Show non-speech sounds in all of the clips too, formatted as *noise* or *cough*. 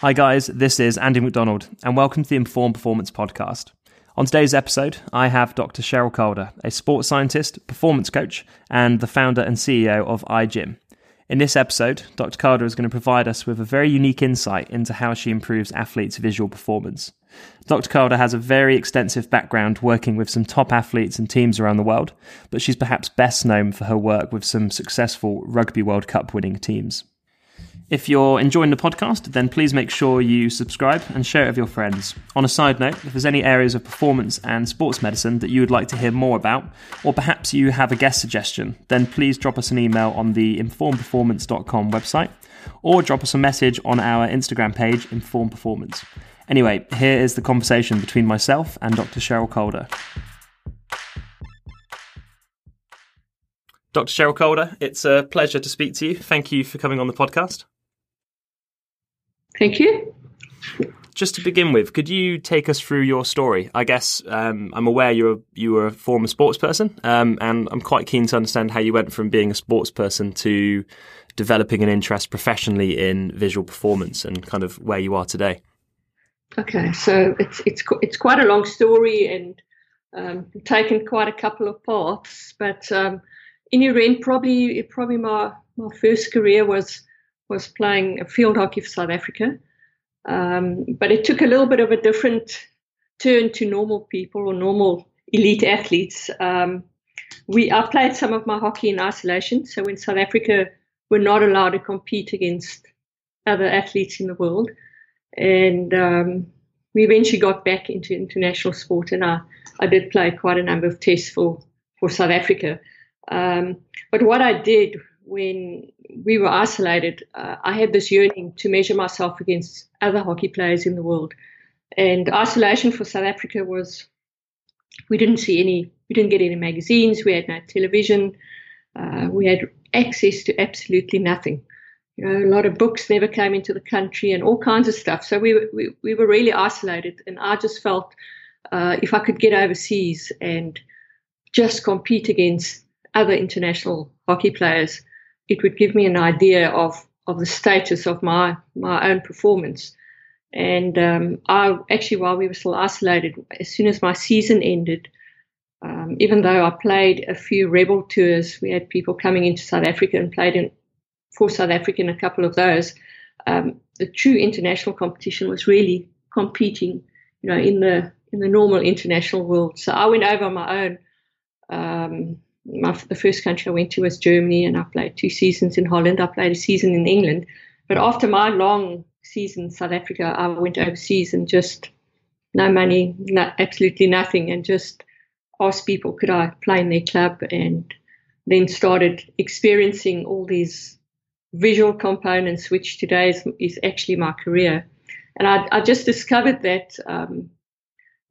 Hi, guys, this is Andy McDonald, and welcome to the Informed Performance Podcast. On today's episode, I have Dr. Sherylle Calder, a sports scientist, performance coach, and the founder and CEO of EyeGym. In this episode, Dr. Calder is going to provide us with a very unique insight into how she improves athletes' visual performance. Dr. Calder has a very extensive background working with some top athletes and teams around the world, but she's perhaps best known for her work with some successful Rugby World Cup winning teams. If you're enjoying the podcast, then please make sure you subscribe and share it with your friends. On a side note, if there's any areas of performance and sports medicine that you would like to hear more about, or perhaps you have a guest suggestion, then please drop us an email on the informedperformance.com website or drop us a message on our Instagram page, Inform Performance. Anyway, here is the conversation between myself and Dr. Sherylle Calder. Dr. Sherylle Calder, it's a pleasure to speak to you. Thank you for coming on the podcast. Thank you. Just to begin with, could you take us through your story? I guess um, I'm aware you're you were a former sports person, um, and I'm quite keen to understand how you went from being a sports person to developing an interest professionally in visual performance and kind of where you are today. Okay, so it's it's it's quite a long story and um, taken quite a couple of paths, but um, in your end, probably probably my my first career was was playing field hockey for South Africa. Um, but it took a little bit of a different turn to normal people or normal elite athletes. Um, we I played some of my hockey in isolation. So in South Africa we're not allowed to compete against other athletes in the world, and um, we eventually got back into international sport, and I, I did play quite a number of tests for for South Africa. Um, but what I did when we were isolated, uh, I had this yearning to measure myself against other hockey players in the world. And isolation for South Africa was we didn't see any, we didn't get any magazines, we had no television, uh, we had access to absolutely nothing. You know, a lot of books never came into the country and all kinds of stuff. So we, we, we were really isolated. And I just felt uh, if I could get overseas and just compete against other international hockey players, it would give me an idea of of the status of my my own performance. And um, I actually, while we were still isolated, as soon as my season ended, um, even though I played a few rebel tours, we had people coming into South Africa and played in for South Africa in a couple of those. Um, the true international competition was really competing, you know, in the in the normal international world. So I went over on my own. My, the first country I went to was Germany, and I played two seasons in Holland. I played a season in England. But after my long season in South Africa, I went overseas and just no money, no, absolutely nothing, and just asked people, could I play in their club? And then started experiencing all these visual components, which today is, is actually my career. And I, I just discovered that um,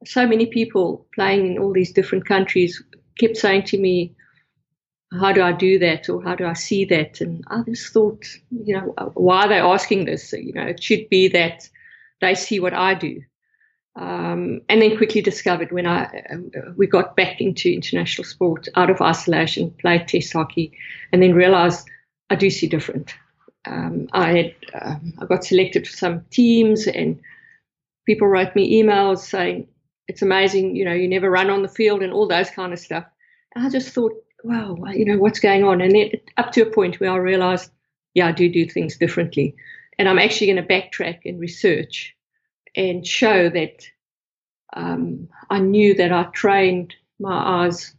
so many people playing in all these different countries kept saying to me, how do I do that or how do I see that? And I just thought, you know, why are they asking this? You know, it should be that they see what I do. Um, and then quickly discovered when I uh, we got back into international sport out of isolation, played test hockey, and then realized I do see different. Um, I had um, I got selected for some teams, and people wrote me emails saying it's amazing, you know, you never run on the field and all those kind of stuff. And I just thought, wow, you know, what's going on? And then up to a point where I realized, yeah, I do do things differently. And I'm actually going to backtrack and research and show that um, I knew that I trained my eyes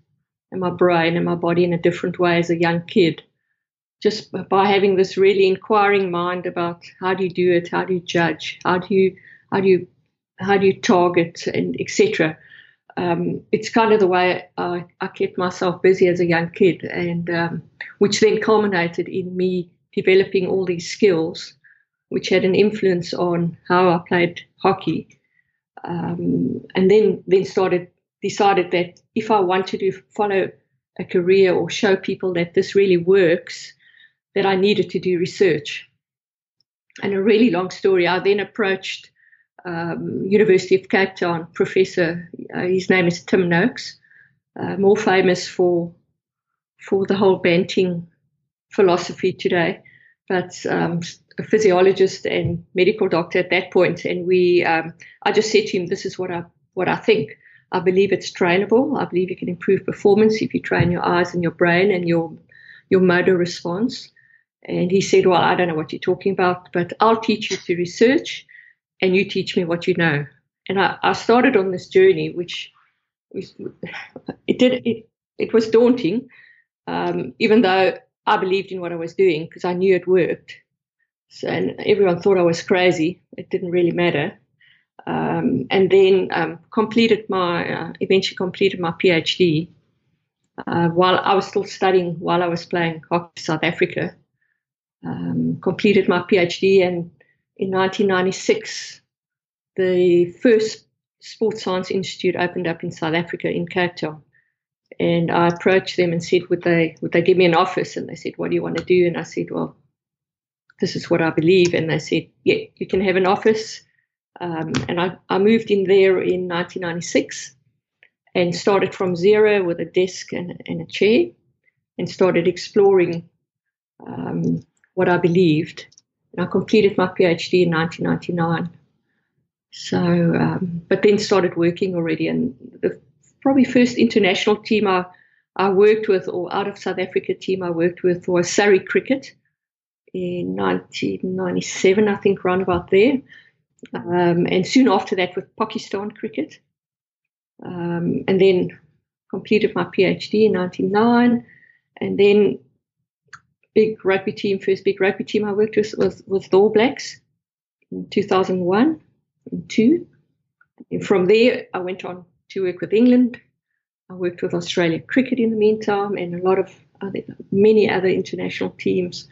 and my brain and my body in a different way as a young kid. Just by having this really inquiring mind about how do you do it, how do you judge, how do you how do you how do you target and etc um, it's kind of the way I, I, kept myself busy as a young kid, and um, which then culminated in me developing all these skills, which had an influence on how I played hockey, um, and then then started decided that if I wanted to follow a career or show people that this really works, that I needed to do research. And a really long story, I then approached um, University of Cape Town professor. Uh, his name is Tim Noakes, uh, more famous for for the whole Banting philosophy today. but um, a physiologist and medical doctor at that point. And we, um, I just said to him, "This is what I what I think. I believe it's trainable. I believe you can improve performance if you train your eyes and your brain and your your motor response." And he said, "Well, I don't know what you're talking about, but I'll teach you to research, and you teach me what you know." And I, I started on this journey, which was, it did it, it was daunting, um, even though I believed in what I was doing because I knew it worked. So, and everyone thought I was crazy. It didn't really matter. Um, and then um, completed my uh, eventually completed my PhD uh, while I was still studying while I was playing hockey South Africa. Um, completed my PhD and in 1996 the first Sports Science Institute opened up in South Africa in Cape Town. And I approached them and said, would they would they give me an office? And they said, what do you want to do? And I said, well, this is what I believe. And they said, yeah, you can have an office. Um, and I, I moved in there in 1996 and started from zero with a desk and, and a chair and started exploring um, what I believed. And I completed my PhD in 1999. So, um, but then started working already. And the probably first international team I, I worked with, or out of South Africa team I worked with, was Surrey Cricket in 1997, I think, round about there. Um, and soon after that with Pakistan Cricket. Um, and then completed my PhD in 99. And then big rugby team, first big rugby team I worked with was, the All Blacks in 2001 and 2. And from there, I went on to work with England. I worked with Australia Cricket in the meantime and a lot of other, many other international teams.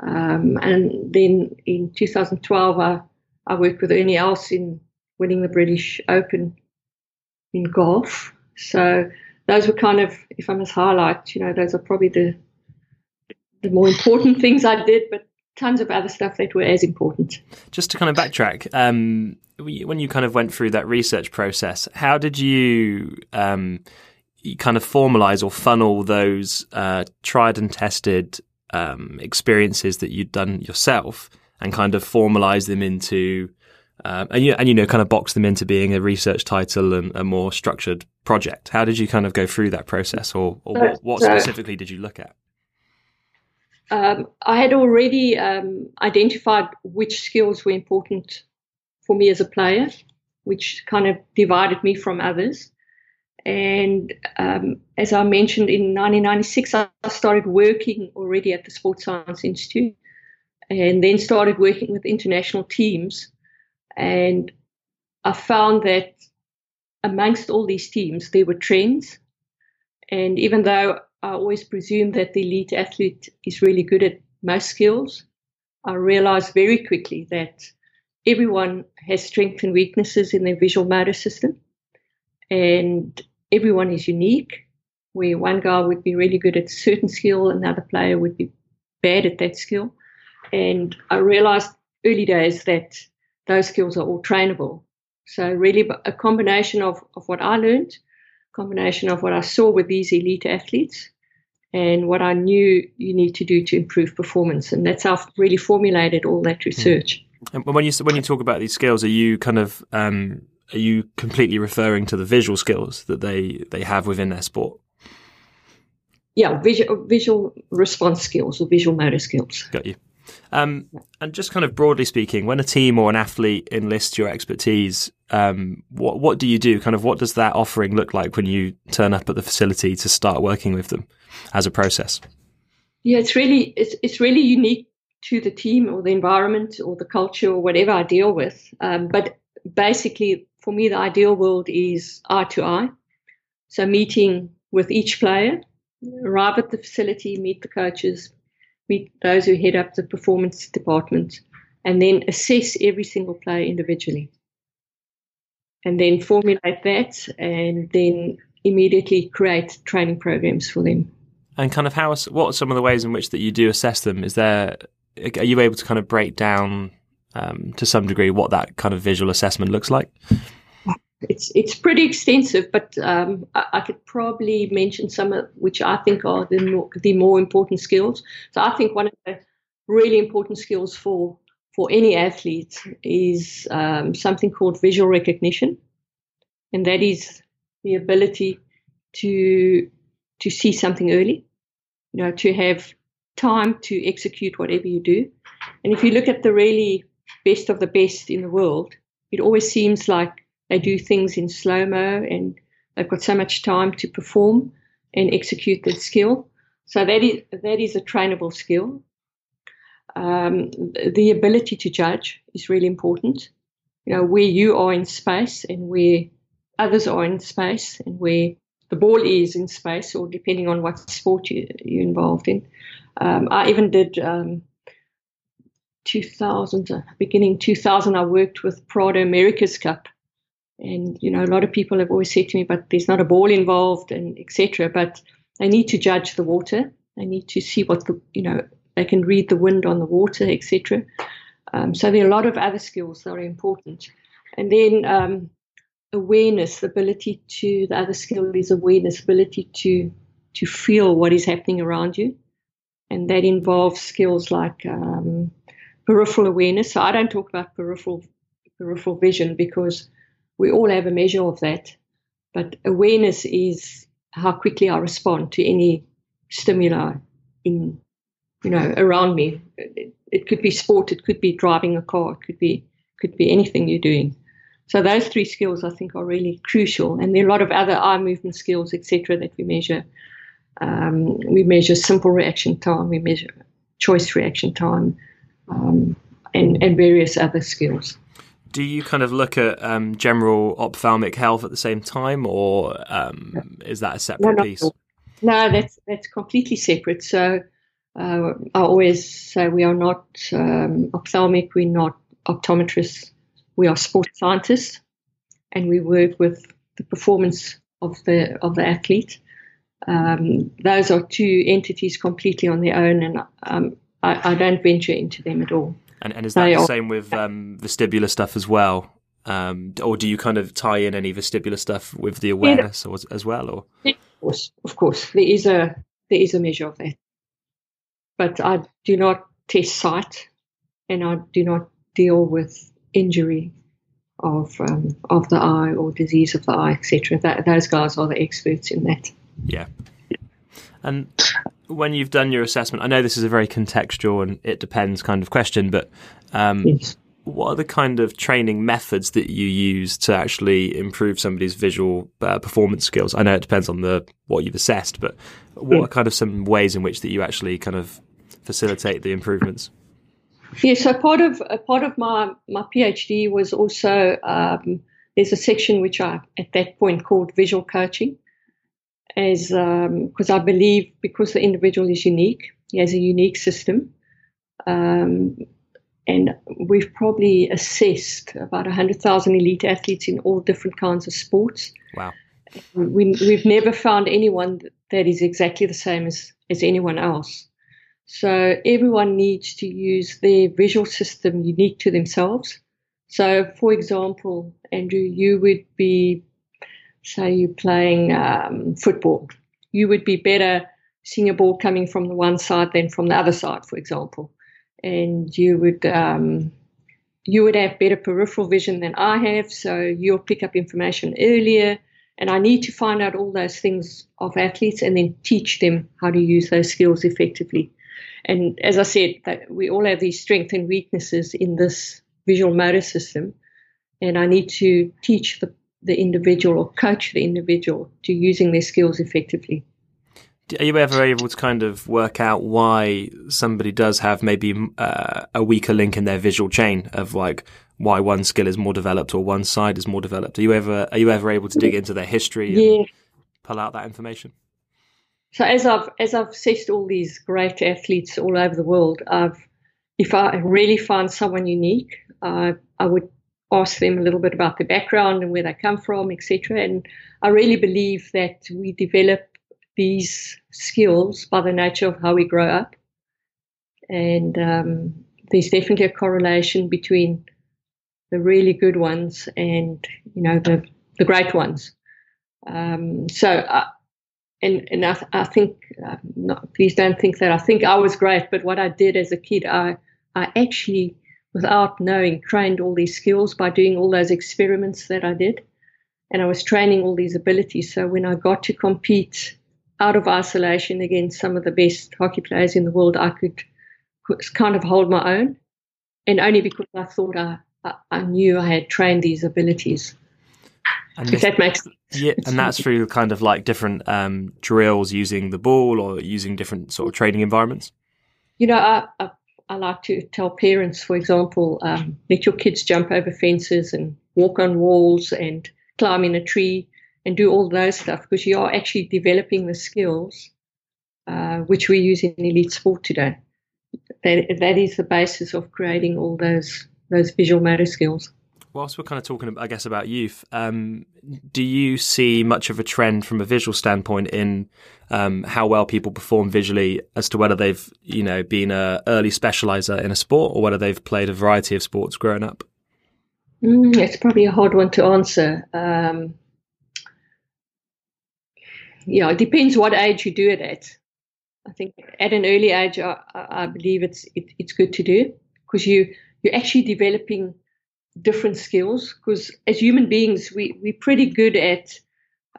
Um, and then in 2012, I, I worked with Ernie Els in winning the British Open in golf. So those were kind of, if I must highlight, you know, those are probably the the more important *laughs* things I did, but tons of other stuff that were as important. Just to kind of backtrack, um, when you kind of went through that research process, how did you um, kind of formalize or funnel those uh, tried and tested um, experiences that you'd done yourself and kind of formalize them into um, and, you, and you know kind of box them into being a research title and a more structured project? How did you kind of go through that process or, or what, what specifically did you look at um, I had already um, identified which skills were important for me as a player, which kind of divided me from others. And um, as I mentioned, in 1996, I started working already at the Sports Science Institute and then started working with international teams. And I found that amongst all these teams, there were trends. And even though I always presume that the elite athlete is really good at most skills. I realized very quickly that everyone has strengths and weaknesses in their visual motor system, and everyone is unique. Where one guy would be really good at a certain skill, another player would be bad at that skill. And I realized early days that those skills are all trainable. So, really, a combination of, of what I learned combination of what I saw with these elite athletes and what I knew you need to do to improve performance. And that's how I've really formulated all that research. And when you when you talk about these skills, are you kind of um, are you completely referring to the visual skills that they they have within their sport? Yeah, visual visual response skills or visual motor skills. Got you. Um, and just kind of broadly speaking, when a team or an athlete enlists your expertise, um, what what do you do? Kind of what does that offering look like when you turn up at the facility to start working with them as a process? Yeah, it's really it's it's really unique to the team or the environment or the culture or whatever I deal with. Um, but basically, for me, the ideal world is eye to eye. So meeting with each player, arrive at the facility, meet the coaches, meet those who head up the performance department, and then assess every single player individually. And then formulate that and then immediately create training programs for them. And kind of how, what are some of the ways in which that you do assess them? Is there, are you able to kind of break down um, to some degree what that kind of visual assessment looks like? It's it's pretty extensive, but um, I, I, could probably mention some of which I think are the more, the more important skills. So I think one of the really important skills for for any athlete is um, something called visual recognition, and that is the ability to to see something early, you know, to have time to execute whatever you do. And if you look at the really best of the best in the world, it always seems like they do things in slow mo and they've got so much time to perform and execute the skill. So that is that is a trainable skill. Um, the ability to judge is really important. You know where you are in space and where others are in space and where the ball is in space, or depending on what sport you, you're involved in. Um, I even did um, 2000, uh, beginning 2000, I worked with Prada America's Cup. And, you know, a lot of people have always said to me, but there's not a ball involved and etc. But they need to judge the water. They need to see what the, you know, they can read the wind on the water, etc. Um, so there are a lot of other skills that are important. And then um, awareness, ability to, the other skill is awareness, ability to, to feel what is happening around you. And that involves skills like um, peripheral awareness. So I don't talk about peripheral peripheral vision because we all have a measure of that. But awareness is how quickly I respond to any stimuli in you know around me. It, it could be sport, it could be driving a car, it could be could be anything you're doing. So those three skills I think are really crucial, and there are a lot of other eye movement skills, etc., that we measure. Um, we measure simple reaction time, we measure choice reaction time, um, and, and various other skills. Do you kind of look at um, general ophthalmic health at the same time, or um, is that a separate no, piece? No, that's that's completely separate. So uh, I always say we are not um, ophthalmic, we're not optometrists, we are sports scientists, and we work with the performance of the of the athlete. Um, those are two entities completely on their own, and um, I, I don't venture into them at all. And, and is that the same with um, vestibular stuff as well? Um, or do you kind of tie in any vestibular stuff with the awareness yeah. or, as well? Or of course, of course, there is a there is a measure of that, but I do not test sight, and I do not deal with injury of um, of the eye or disease of the eye, etc. That those guys are the experts in that. Yeah, and when you've done your assessment, I know this is a very contextual and it depends kind of question, but um, yes. what are the kind of training methods that you use to actually improve somebody's visual uh, performance skills? I know it depends on the what you've assessed, but what yeah. are kind of some ways in which that you actually kind of facilitate the improvements? Yeah, so part of a part of my my PhD was also um, there's a section which I at that point called visual coaching as because um, I believe because the individual is unique, he has a unique system. Um, and we've probably assessed about 100,000 elite athletes in all different kinds of sports. Wow. We, we've never found anyone that is exactly the same as, as anyone else. So everyone needs to use their visual system unique to themselves. So, for example, Andrew, you would be say you're playing um, football, you would be better seeing a ball coming from the one side than from the other side, for example, and you would um, you would have better peripheral vision than I have, so you'll pick up information earlier. And I need to find out all those things of athletes and then teach them how to use those skills effectively. And as I said, that we all have these strengths and weaknesses in this visual motor system, and I need to teach the the individual or coach the individual to using their skills effectively. Are you ever able to kind of work out why somebody does have maybe uh, a weaker link in their visual chain of like why one skill is more developed or one side is more developed? Are you ever are you ever able to dig into their history and yeah. pull out that information? So as I've as I've assessed all these great athletes all over the world, I've if I really find someone unique, uh, I would ask them a little bit about their background and where they come from, etc. And I really believe that we develop these skills by the nature of how we grow up. And um, there's definitely a correlation between the really good ones and you know the the great ones. Um, so I, and and I, I think uh, not, please don't think that I think I was great, but what I did as a kid, I I actually without knowing trained all these skills by doing all those experiments that I did, and I was training all these abilities. So when I got to compete out of isolation against some of the best hockey players in the world, I could, kind of hold my own, and only because I thought I, I, I knew I had trained these abilities. And if this, that makes sense. Yeah, and that's through kind of like different um, drills using the ball or using different sort of training environments. You know, I, I, I like to tell parents, for example, um, let your kids jump over fences and walk on walls and climb in a tree and do all those stuff because you are actually developing the skills uh, which we use in elite sport today. That, that is the basis of creating all those those visual motor skills. Whilst we're kind of talking, I guess, about youth, um, do you see much of a trend from a visual standpoint in um, how well people perform visually, as to whether they've, you know, been an early specializer in a sport or whether they've played a variety of sports growing up? Mm, it's probably a hard one to answer. Um, yeah, it depends what age you do it at. I think at an early age, I, I believe it's it, it's good to do because you you're actually developing different skills. Because as human beings, we we're pretty good at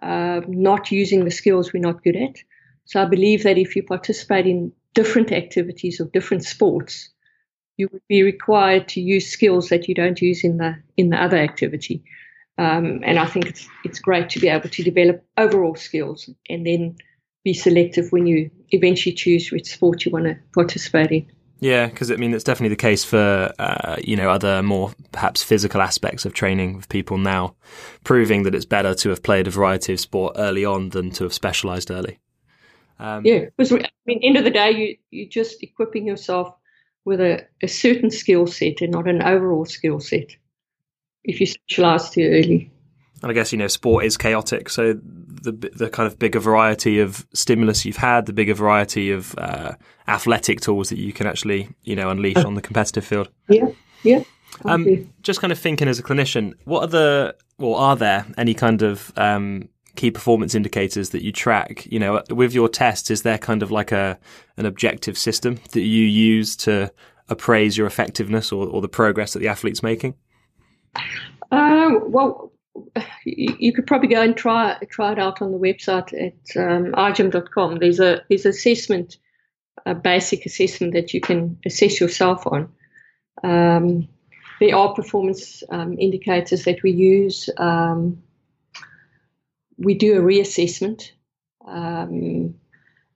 uh, not using the skills we're not good at. So I believe that if you participate in different activities or different sports, you would be required to use skills that you don't use in the in the other activity. Um, and I think it's it's great to be able to develop overall skills and then be selective when you eventually choose which sport you want to participate in. Yeah, because I mean it's definitely the case for uh, you know other more perhaps physical aspects of training with people now, proving that it's better to have played a variety of sport early on than to have specialised early. Um, yeah, because I mean, end of the day, you you're just equipping yourself with a, a certain skill set and not an overall skill set. If you specialise too early. And I guess you know sport is chaotic, so the the kind of bigger variety of stimulus you've had, the bigger variety of uh, athletic tools that you can actually you know unleash on the competitive field. Yeah, yeah. Um, just kind of thinking as a clinician, what are the or are there any kind of um, key performance indicators that you track? You know, with your tests, is there kind of like a an objective system that you use to appraise your effectiveness or, or the progress that the athlete's making? Uh, well, you, could probably go and try try it out on the website at um. There's a there's assessment, a basic assessment that you can assess yourself on. Um, there are performance um, indicators that we use. Um, we do a reassessment, um,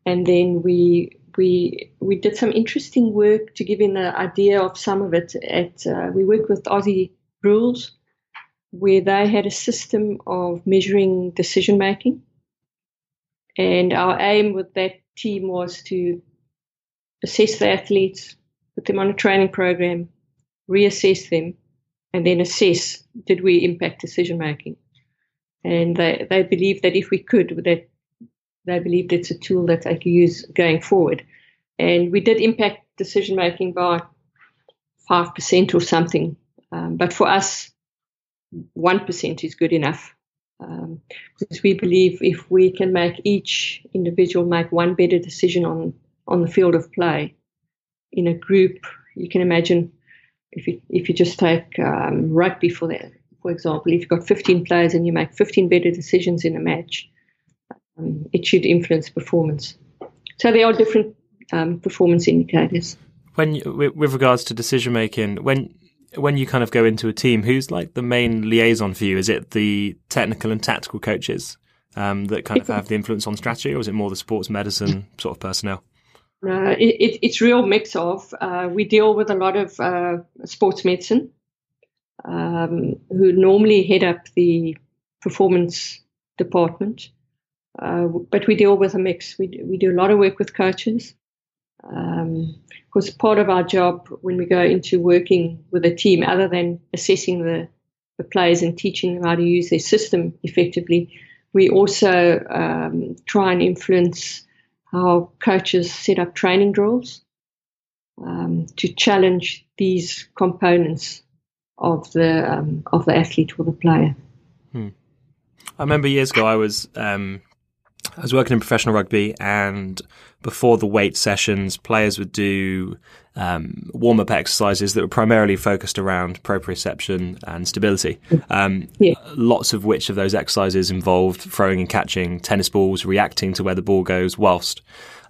and then we we we did some interesting work to give an idea of some of it. At uh, we worked with Aussie Rules where they had a system of measuring decision making. And our aim with that team was to assess the athletes, put them on a training program, reassess them, and then assess did we impact decision making. And they, they believe that if we could, that they believed it's a tool that they could use going forward. And we did impact decision making by 5% or something. Um, but for us, 1% is good enough. Um, because we believe if we can make each individual make one better decision on, on the field of play in a group, you can imagine if you, if you just take um, rugby for that, for example, if you've got 15 players and you make 15 better decisions in a match, um, it should influence performance. So there are different um, performance indicators. When with regards to decision making, when when you kind of go into a team, who's like the main liaison for you? Is it the technical and tactical coaches um, that kind of have the influence on strategy, or is it more the sports medicine *laughs* sort of personnel? Uh, it, it's real mix of. Uh, we deal with a lot of uh, sports medicine, um, who normally head up the performance department, uh, but we deal with a mix. We we do a lot of work with coaches. Um, because part of our job when we go into working with a team, other than assessing the, the players and teaching them how to use their system effectively, we also um, try and influence how coaches set up training drills um, to challenge these components of the um, of the athlete or the player. Hmm. I remember years ago I was um, I was working in professional rugby, and before the weight sessions, players would do um, warm up exercises that were primarily focused around proprioception and stability. Um, yeah. Lots of which of those exercises involved throwing and catching tennis balls, reacting to where the ball goes, whilst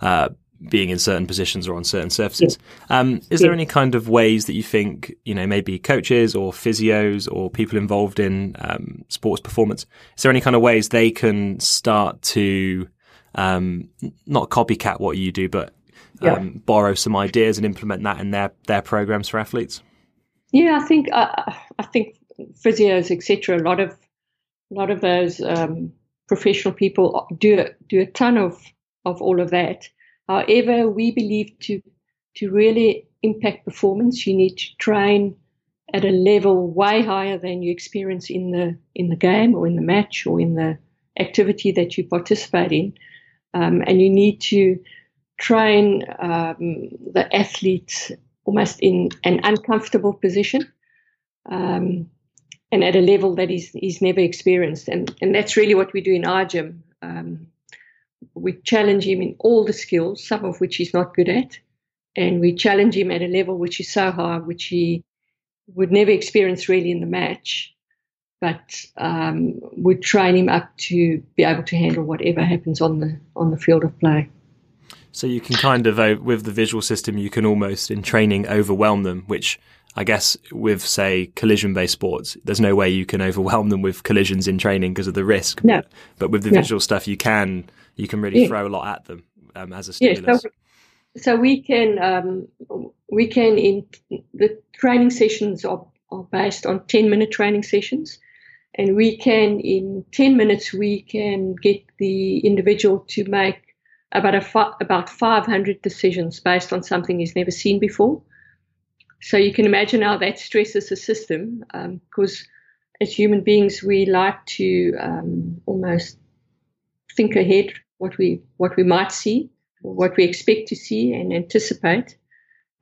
uh, being in certain positions or on certain surfaces. Yeah. Um, is there any kind of ways that you think, you know, maybe coaches or physios or people involved in um, sports performance, is there any kind of ways they can start to um, not copycat what you do, but yeah. Um, borrow some ideas and implement that in their their programs for athletes? Yeah, I think uh, I think physios, etc. A lot of a lot of those um, professional people do do a ton of of all of that However, we believe to to really impact performance, you need to train at a level way higher than you experience in the in the game or in the match or in the activity that you participate in, um, and you need to train um, the athlete almost in an uncomfortable position. Um, and at a level that he's, he's never experienced. And, and that's really what we do in our gym. Um, we challenge him in all the skills, some of which he's not good at, and we challenge him at a level which is so high, which he would never experience really in the match, but um, we train him up to be able to handle whatever happens on the on the field of play. So you can kind of, uh, with the visual system, you can almost in training overwhelm them, which I guess with say collision based sports, there's no way you can overwhelm them with collisions in training because of the risk. No. But, but with the no. visual stuff, you can you can really yeah. throw a lot at them um, as a stimulus. Yeah, so, so we can um, we can in the training sessions are, are based on 10 minute training sessions and we can in 10 minutes we can get the individual to make about a fi- about 500 decisions based on something he's never seen before so you can imagine how that stresses the system because um, as human beings we like to um, almost think ahead what we what we might see, what we expect to see and anticipate,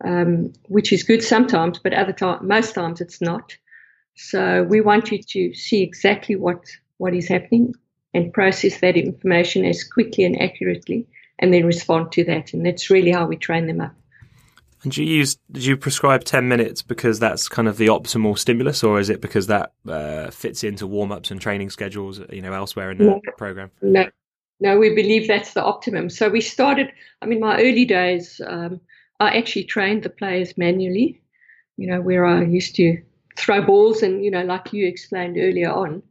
um, which is good sometimes, but other time, most times it's not. So we want you to see exactly what what is happening and process that information as quickly and accurately, and then respond to that. And that's really how we train them up. And do you use do you prescribe ten minutes because that's kind of the optimal stimulus, or is it because that uh, fits into warm ups and training schedules, you know, elsewhere in the no, program? No, no, we believe that's the optimum. So we started, I mean, my early days, um, I actually trained the players manually, you know, where I used to throw balls and, you know, like you explained earlier on.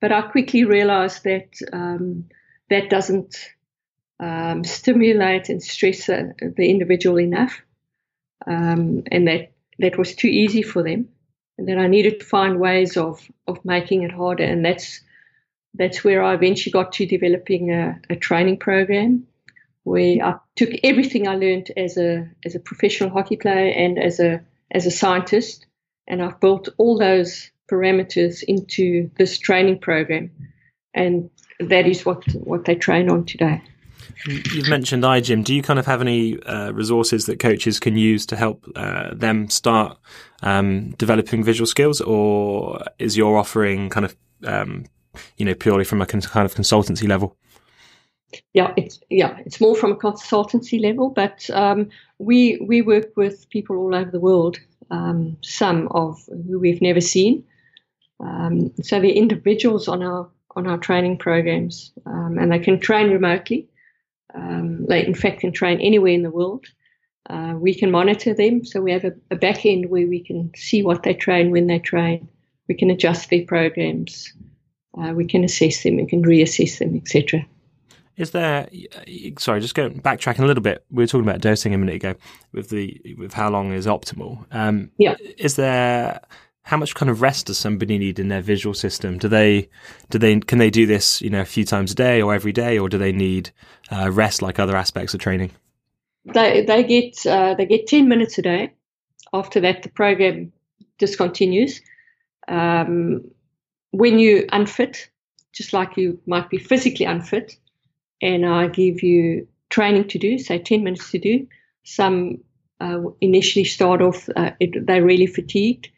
But I quickly realized that um, that doesn't um, stimulate and stress uh, the individual enough. Um, and that, that was too easy for them. And then I needed to find ways of, of making it harder. And that's that's where I eventually got to developing a, a training program where I took everything I learned as a as a professional hockey player and as a as a scientist, and I've built all those parameters into this training program, and that is what what they train on today. You've mentioned EyeGym. Do you kind of have any uh, resources that coaches can use to help uh, them start um, developing visual skills, or is your offering kind of um, you know, purely from a kind of consultancy level? Yeah, it's yeah, it's more from a consultancy level, but um, we we work with people all over the world. Um, some of who we've never seen. Um, so they're individuals on our on our training programs, um, and they can train remotely. Um, they in fact can train anywhere in the world. Uh, we can monitor them, so we have a, a back end where we can see what they train, when they train. We can adjust their programs uh, we can assess them, we can reassess them, etc. Is there? Sorry, just going backtracking a little bit. We were talking about dosing a minute ago with the with how long is optimal. Um, yeah. Is there? How much kind of rest does somebody need in their visual system? Do they do they can they do this you know a few times a day or every day, or do they need uh, rest like other aspects of training? They they get uh, they get ten minutes a day. After that, the program discontinues. Um, when you're unfit, just like you might be physically unfit, and I give you training to do, say 10 minutes to do, some uh, initially start off, uh, it, they're really fatigued.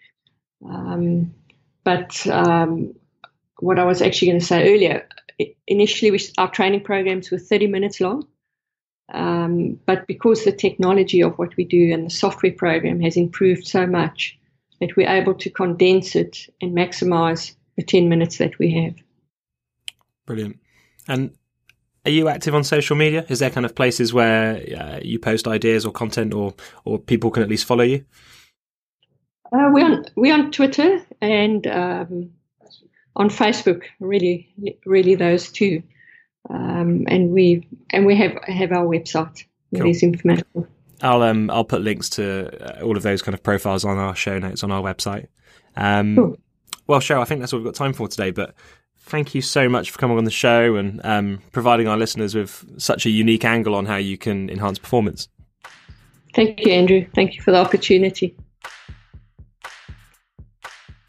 Um, but um, what I was actually going to say earlier, initially we, our training programs were 30 minutes long. Um, but because the technology of what we do and the software program has improved so much that we're able to condense it and maximize the 10 minutes that we have. Brilliant. And are you active on social media? Is there kind of places where uh, you post ideas or content or, or people can at least follow you? Uh, we're on we're on Twitter and um, on Facebook. Really, really those two. Um, and we and we have have our website. Cool. It is information. I'll um I'll put links to uh, all of those kind of profiles on our show notes on our website. Um, cool. Well, Sherylle, I think that's all we've got time for today. But thank you so much for coming on the show and um, providing our listeners with such a unique angle on how you can enhance performance. Thank you, Andrew. Thank you for the opportunity.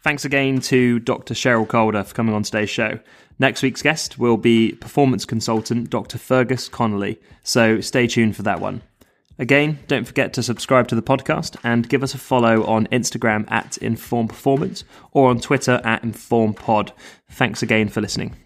Thanks again to Dr. Sherylle Calder for coming on today's show. Next week's guest will be performance consultant Dr. Fergus Connolly, so stay tuned for that one. Again, don't forget to subscribe to the podcast and give us a follow on Instagram at Inform Performance or on Twitter at InformPod. Thanks again for listening.